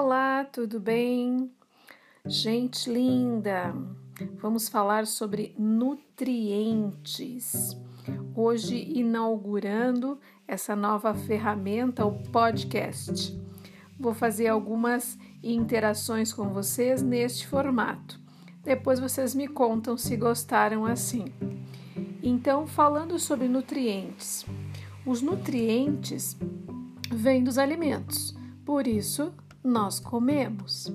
Olá, tudo bem? Gente linda, vamos falar sobre nutrientes. Hoje, inaugurando essa nova ferramenta, o podcast. Vou fazer algumas interações com vocês neste formato. Depois vocês me contam se gostaram assim. Então, falando sobre nutrientes. Os nutrientes vêm dos alimentos, por isso nós comemos.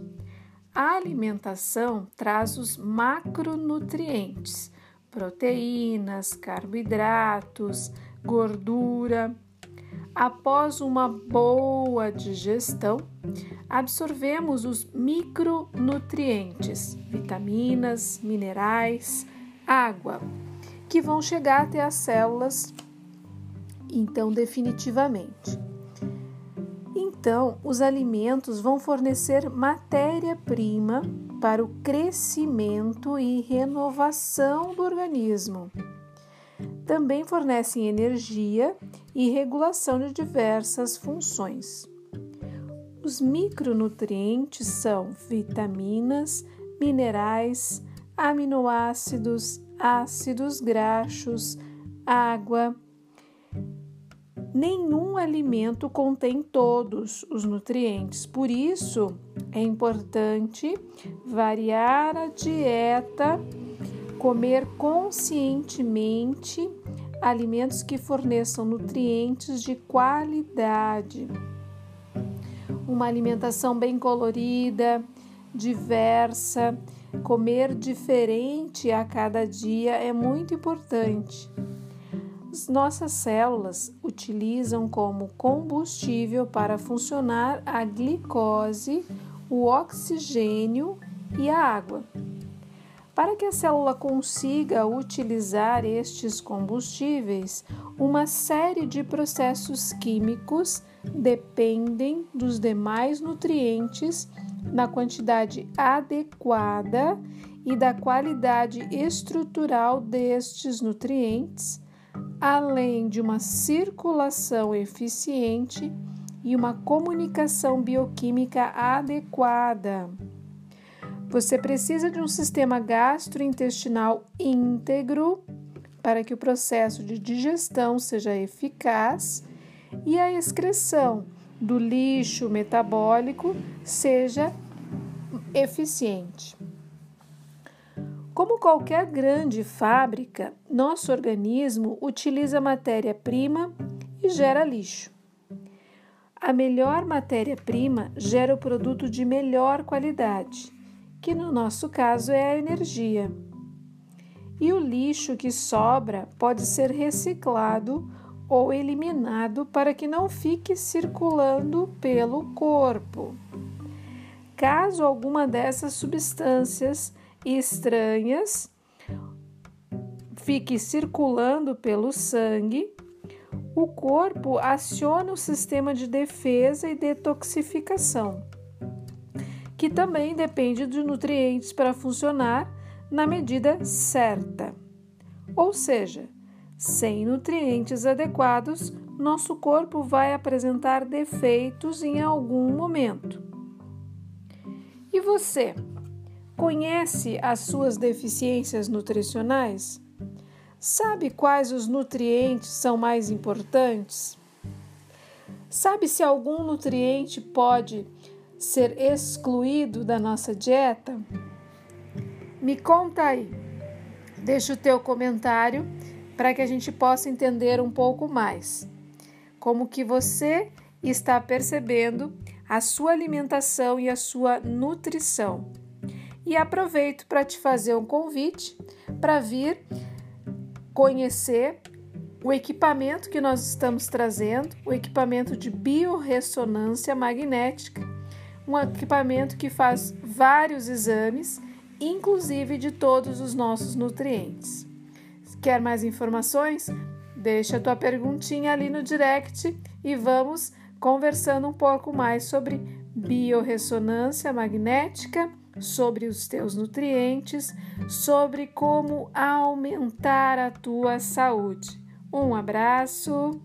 A alimentação traz os macronutrientes, proteínas, carboidratos, gordura. Após uma boa digestão, absorvemos os micronutrientes, vitaminas, minerais, água, que vão chegar até as células, então, definitivamente. Então, os alimentos vão fornecer matéria-prima para o crescimento e renovação do organismo. Também fornecem energia e regulação de diversas funções. Os micronutrientes são vitaminas, minerais, aminoácidos, ácidos graxos, água, nenhum alimento contém todos os nutrientes. Por isso, é importante variar a dieta, comer conscientemente alimentos que forneçam nutrientes de qualidade. Uma alimentação bem colorida, diversa, comer diferente a cada dia é muito importante. As nossas células utilizam como combustível para funcionar a glicose, o oxigênio e a água. Para que a célula consiga utilizar estes combustíveis, uma série de processos químicos dependem dos demais nutrientes na quantidade adequada e da qualidade estrutural destes nutrientes além de uma circulação eficiente e uma comunicação bioquímica adequada. Você precisa de um sistema gastrointestinal íntegro para que o processo de digestão seja eficaz e a excreção do lixo metabólico seja eficiente. Como qualquer grande fábrica, nosso organismo utiliza matéria-prima e gera lixo. A melhor matéria-prima gera o produto de melhor qualidade, que no nosso caso é a energia. E o lixo que sobra pode ser reciclado ou eliminado para que não fique circulando pelo corpo. Caso alguma dessas substâncias estranhas fique circulando pelo sangue, o corpo aciona o sistema de defesa e detoxificação, que também depende de nutrientes para funcionar na medida certa. Ou seja, sem nutrientes adequados, nosso corpo vai apresentar defeitos em algum momento. E você? Conhece as suas deficiências nutricionais? Sabe quais os nutrientes são mais importantes? Sabe se algum nutriente pode ser excluído da nossa dieta? Me conta aí. Deixa o teu comentário para que a gente possa entender um pouco mais como que você está percebendo a sua alimentação e a sua nutrição e aproveito para te fazer um convite para vir conhecer o equipamento que nós estamos trazendo, o equipamento de biorressonância magnética, um equipamento que faz vários exames, inclusive de todos os nossos nutrientes. Quer mais informações? Deixa a tua perguntinha ali no direct e vamos conversando um pouco mais sobre biorressonância magnética sobre os teus nutrientes, sobre como aumentar a tua saúde. Um abraço.